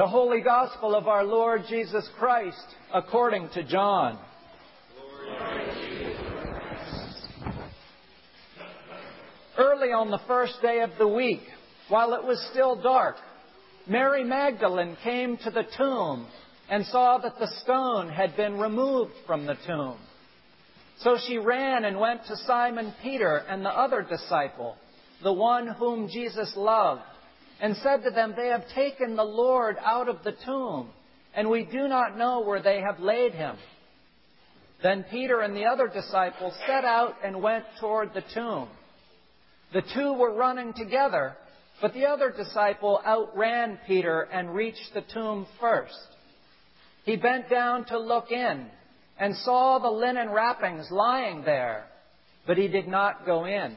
The Holy Gospel of our Lord Jesus Christ according to John. Early on the first day of the week, while it was still dark, Mary Magdalene came to the tomb and saw that the stone had been removed from the tomb. So she ran and went to Simon Peter and the other disciple, the one whom Jesus loved, and said to them, They have taken the Lord out of the tomb, and we do not know where they have laid him. Then Peter and the other disciple set out and went toward the tomb. The two were running together, but the other disciple outran Peter and reached the tomb first. He bent down to look in and saw the linen wrappings lying there, but he did not go in.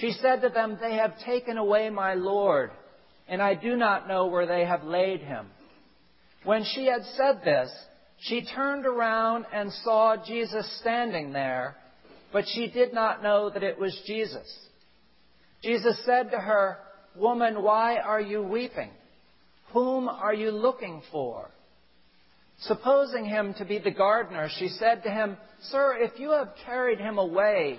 She said to them, They have taken away my Lord, and I do not know where they have laid him. When she had said this, she turned around and saw Jesus standing there, but she did not know that it was Jesus. Jesus said to her, Woman, why are you weeping? Whom are you looking for? Supposing him to be the gardener, she said to him, Sir, if you have carried him away,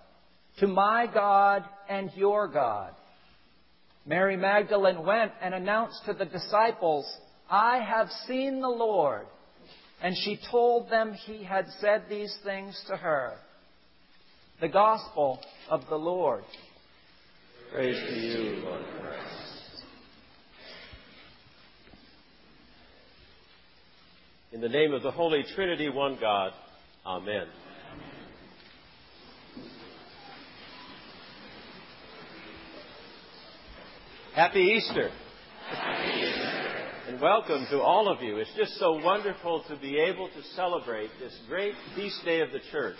to my God and your God. Mary Magdalene went and announced to the disciples, I have seen the Lord. And she told them he had said these things to her. The Gospel of the Lord. Praise to you, Lord Christ. In the name of the Holy Trinity, one God. Amen. Happy Easter. Happy Easter. And welcome to all of you. It's just so wonderful to be able to celebrate this great feast day of the church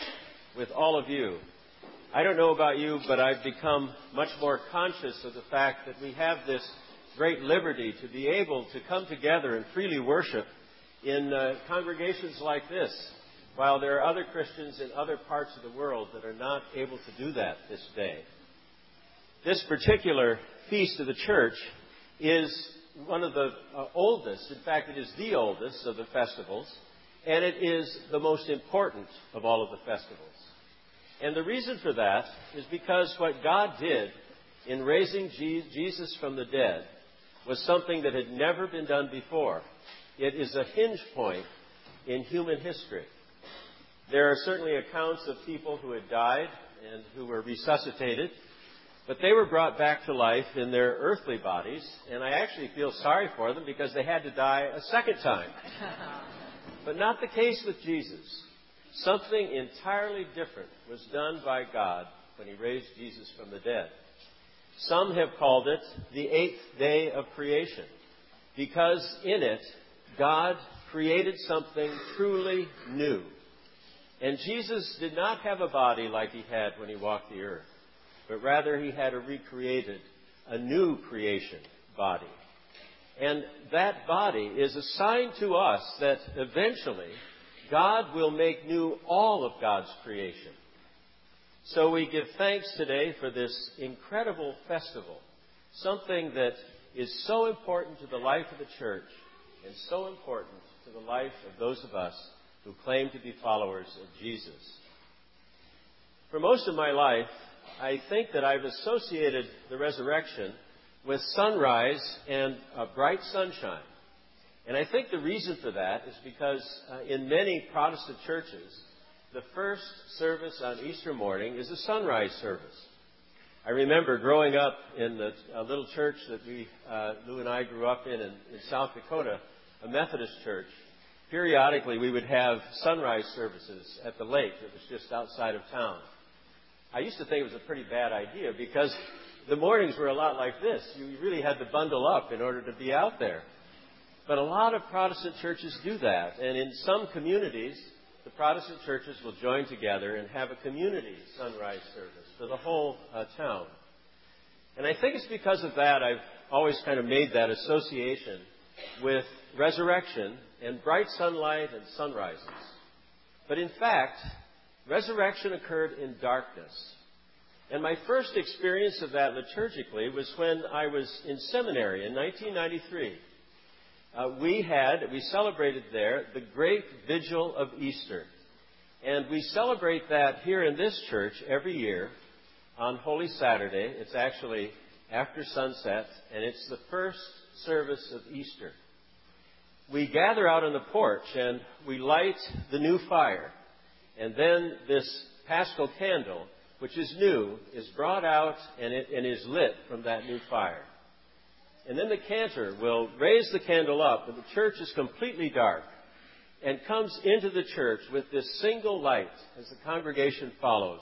with all of you. I don't know about you, but I've become much more conscious of the fact that we have this great liberty to be able to come together and freely worship in uh, congregations like this, while there are other Christians in other parts of the world that are not able to do that this day. This particular feast of the church is one of the uh, oldest, in fact, it is the oldest of the festivals, and it is the most important of all of the festivals. And the reason for that is because what God did in raising Jesus from the dead was something that had never been done before. It is a hinge point in human history. There are certainly accounts of people who had died and who were resuscitated, but they were brought back to life in their earthly bodies, and I actually feel sorry for them because they had to die a second time. but not the case with Jesus. Something entirely different was done by God when He raised Jesus from the dead. Some have called it the eighth day of creation because in it God created something truly new. And Jesus did not have a body like he had when he walked the earth, but rather he had a recreated, a new creation body. And that body is a sign to us that eventually God will make new all of God's creation. So we give thanks today for this incredible festival, something that is so important to the life of the church and so important to the life of those of us who claim to be followers of Jesus. For most of my life, I think that I've associated the resurrection with sunrise and bright sunshine. And I think the reason for that is because uh, in many Protestant churches, the first service on Easter morning is a sunrise service. I remember growing up in the a little church that we, uh, Lou and I grew up in, in in South Dakota, a Methodist church. Periodically, we would have sunrise services at the lake that was just outside of town. I used to think it was a pretty bad idea because the mornings were a lot like this. You really had to bundle up in order to be out there. But a lot of Protestant churches do that. And in some communities, the Protestant churches will join together and have a community sunrise service for the whole uh, town. And I think it's because of that I've always kind of made that association with resurrection and bright sunlight and sunrises. But in fact, resurrection occurred in darkness. And my first experience of that liturgically was when I was in seminary in 1993 uh, we had, we celebrated there the great vigil of Easter. And we celebrate that here in this church every year on Holy Saturday. It's actually after sunset, and it's the first service of Easter. We gather out on the porch and we light the new fire. And then this paschal candle, which is new, is brought out and, it, and is lit from that new fire. And then the cantor will raise the candle up, and the church is completely dark, and comes into the church with this single light as the congregation follows.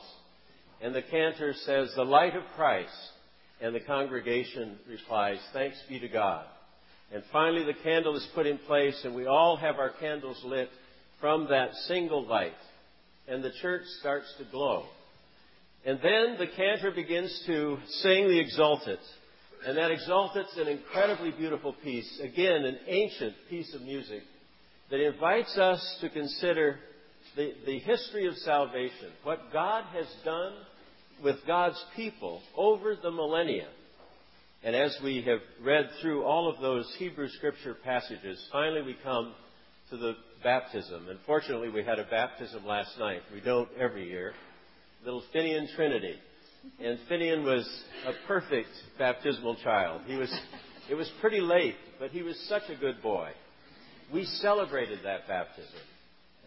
And the cantor says, The light of Christ. And the congregation replies, Thanks be to God. And finally, the candle is put in place, and we all have our candles lit from that single light. And the church starts to glow. And then the cantor begins to sing the exultet. And that exultet's an incredibly beautiful piece. Again, an ancient piece of music that invites us to consider the, the history of salvation, what God has done with God's people over the millennia. And as we have read through all of those Hebrew scripture passages, finally we come to the baptism. And fortunately, we had a baptism last night. We don't every year. Little Finian Trinity. And Finian was a perfect baptismal child. He was, it was pretty late, but he was such a good boy. We celebrated that baptism.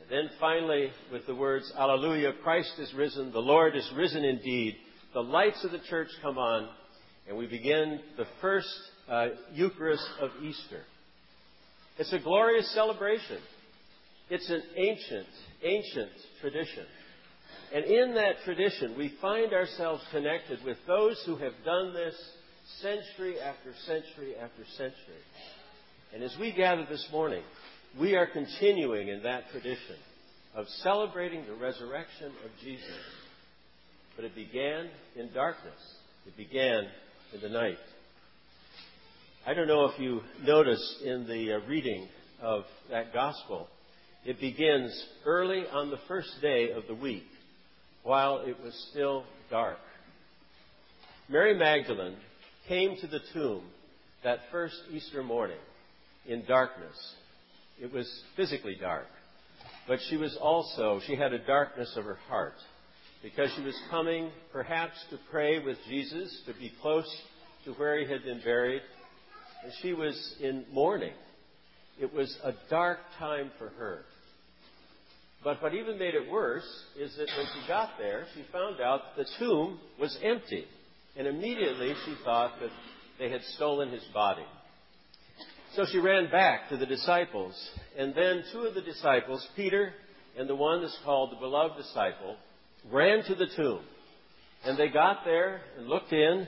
And then finally, with the words, Alleluia, Christ is risen, the Lord is risen indeed, the lights of the church come on, and we begin the first uh, Eucharist of Easter. It's a glorious celebration. It's an ancient, ancient tradition. And in that tradition, we find ourselves connected with those who have done this century after century after century. And as we gather this morning, we are continuing in that tradition of celebrating the resurrection of Jesus. But it began in darkness. It began in the night. I don't know if you notice in the uh, reading of that gospel, it begins early on the first day of the week while it was still dark. Mary Magdalene came to the tomb that first Easter morning in darkness. It was physically dark, but she was also, she had a darkness of her heart because she was coming perhaps to pray with Jesus, to be close to where he had been buried, she was in mourning. It was a dark time for her. But what even made it worse is that when she got there, she found out the tomb was empty. And immediately she thought that they had stolen his body. So she ran back to the disciples. And then two of the disciples, Peter and the one that's called the beloved disciple, ran to the tomb. And they got there and looked in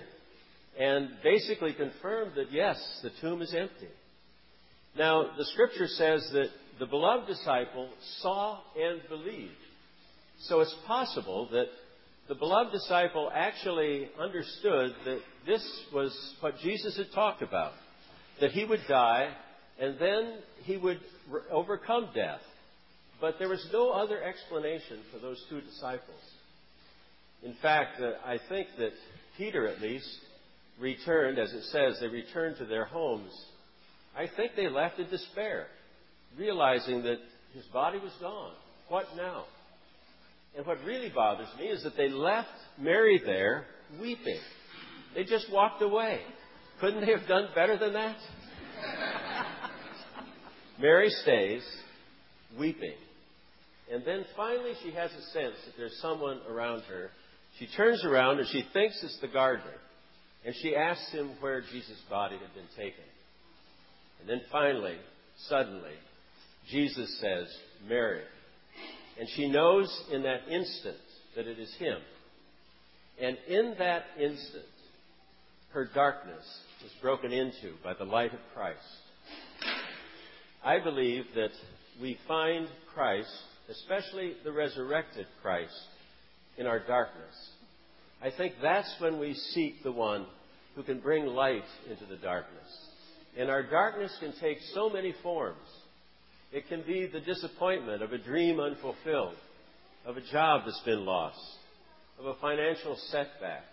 and basically confirmed that yes, the tomb is empty. Now, the scripture says that the beloved disciple saw and believed. So it's possible that the beloved disciple actually understood that this was what Jesus had talked about that he would die and then he would overcome death. But there was no other explanation for those two disciples. In fact, uh, I think that Peter, at least, returned, as it says, they returned to their homes. I think they left in despair, realizing that his body was gone. What now? And what really bothers me is that they left Mary there weeping. They just walked away. Couldn't they have done better than that? Mary stays weeping. And then finally she has a sense that there's someone around her. She turns around and she thinks it's the gardener. And she asks him where Jesus' body had been taken. And then finally, suddenly, Jesus says, Mary. And she knows in that instant that it is him. And in that instant, her darkness is broken into by the light of Christ. I believe that we find Christ, especially the resurrected Christ, in our darkness. I think that's when we seek the one who can bring light into the darkness. And our darkness can take so many forms. It can be the disappointment of a dream unfulfilled, of a job that's been lost, of a financial setback,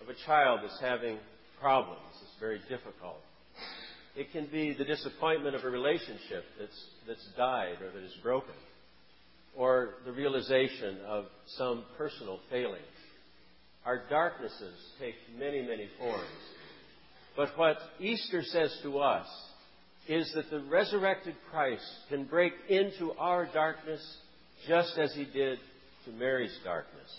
of a child that's having problems, it's very difficult. It can be the disappointment of a relationship that's, that's died or that is broken, or the realization of some personal failing. Our darknesses take many, many forms. But what Easter says to us is that the resurrected Christ can break into our darkness just as he did to Mary's darkness.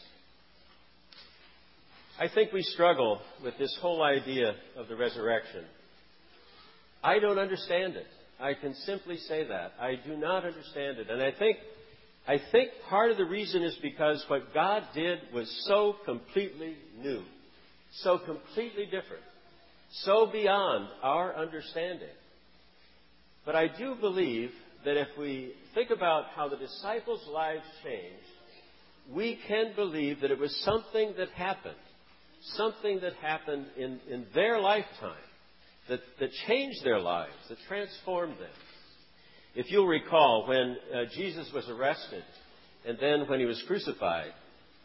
I think we struggle with this whole idea of the resurrection. I don't understand it. I can simply say that. I do not understand it. And I think, I think part of the reason is because what God did was so completely new, so completely different, so beyond our understanding. But I do believe that if we think about how the disciples' lives changed, we can believe that it was something that happened something that happened in, in their lifetime that, that changed their lives, that transformed them. If you'll recall, when uh, Jesus was arrested and then when he was crucified,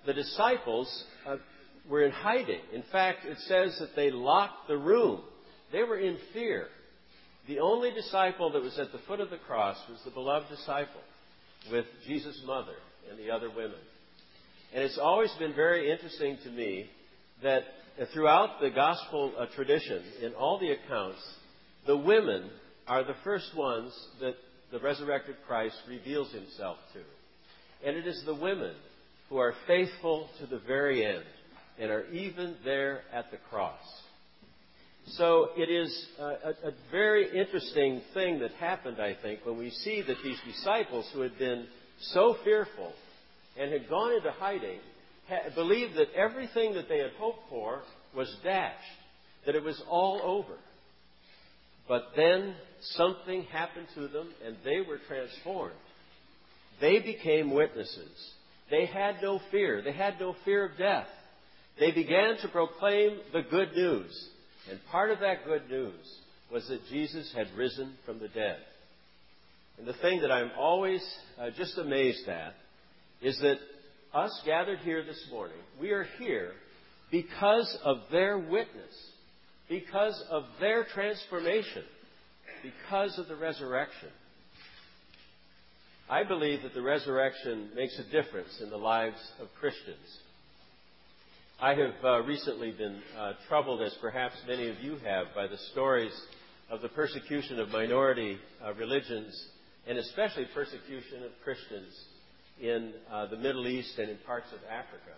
the disciples uh, were in hiding. In fact, it says that they locked the room. They were in fear. The only disciple that was at the foot of the cross was the beloved disciple with Jesus' mother and the other women. And it's always been very interesting to me that throughout the gospel uh, tradition, in all the accounts, the women are the first ones that the resurrected Christ reveals himself to. And it is the women who are faithful to the very end and are even there at the cross. So it is a, a, very interesting thing that happened, I think, when we see that these disciples who had been so fearful and had gone into hiding believed that everything that they had hoped for was dashed, that it was all over. But then something happened to them and they were transformed. They became witnesses. They had no fear. They had no fear of death. They began to proclaim the good news. And part of that good news was that Jesus had risen from the dead. And the thing that I'm always uh, just amazed at is that us gathered here this morning, we are here because of their witness, because of their transformation, because of the resurrection. I believe that the resurrection makes a difference in the lives of Christians. I have uh, recently been uh, troubled, as perhaps many of you have, by the stories of the persecution of minority uh, religions, and especially persecution of Christians in uh, the Middle East and in parts of Africa.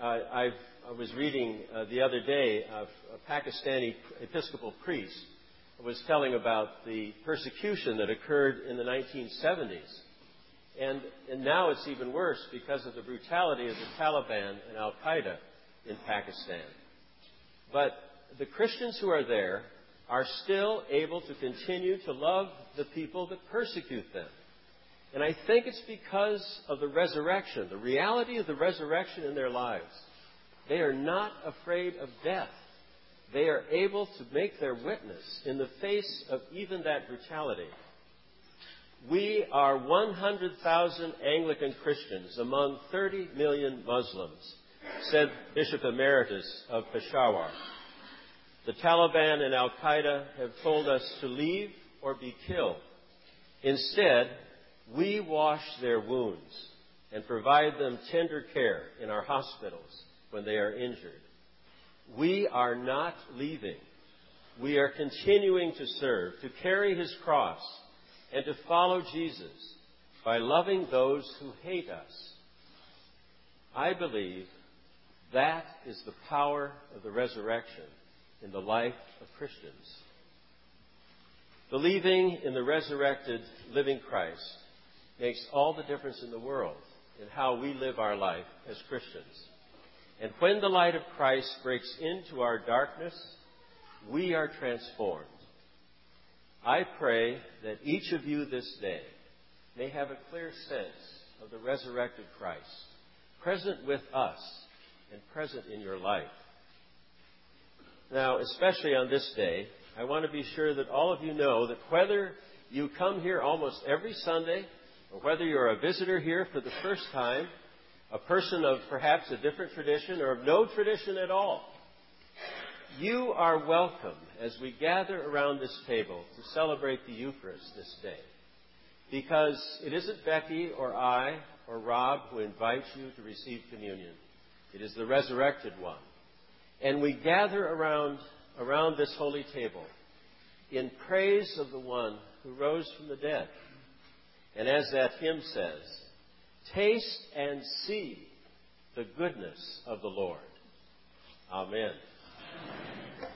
Uh, i was reading uh, the other day a Pakistani Episcopal priest was telling about the persecution that occurred in the 1970s. And, and now it's even worse because of the brutality of the Taliban and Al Qaeda in Pakistan. But the Christians who are there are still able to continue to love the people that persecute them. And I think it's because of the resurrection, the reality of the resurrection in their lives. They are not afraid of death. They are able to make their witness in the face of even that brutality. We are 100,000 Anglican Christians among 30 million Muslims, said Bishop Emeritus of Peshawar. The Taliban and Al Qaeda have told us to leave or be killed. Instead, we wash their wounds and provide them tender care in our hospitals when they are injured. We are not leaving. We are continuing to serve, to carry his cross, and to follow Jesus by loving those who hate us. I believe that is the power of the resurrection in the life of Christians. Believing in the resurrected, living Christ makes all the difference in the world in how we live our life as Christians. And when the light of Christ breaks into our darkness, we are transformed. I pray that each of you this day may have a clear sense of the resurrected Christ, present with us and present in your life. Now, especially on this day, I want to be sure that all of you know that whether you come here almost every Sunday, or whether you're a visitor here for the first time, a person of perhaps a different tradition or of no tradition at all, you are welcome as we gather around this table to celebrate the Eucharist this day. Because it isn't Becky or I or Rob who invites you to receive communion. It is the resurrected one. And we gather around, around this holy table in praise of the one who rose from the dead. And as that hymn says, taste and see the goodness of the Lord. Amen. Amen.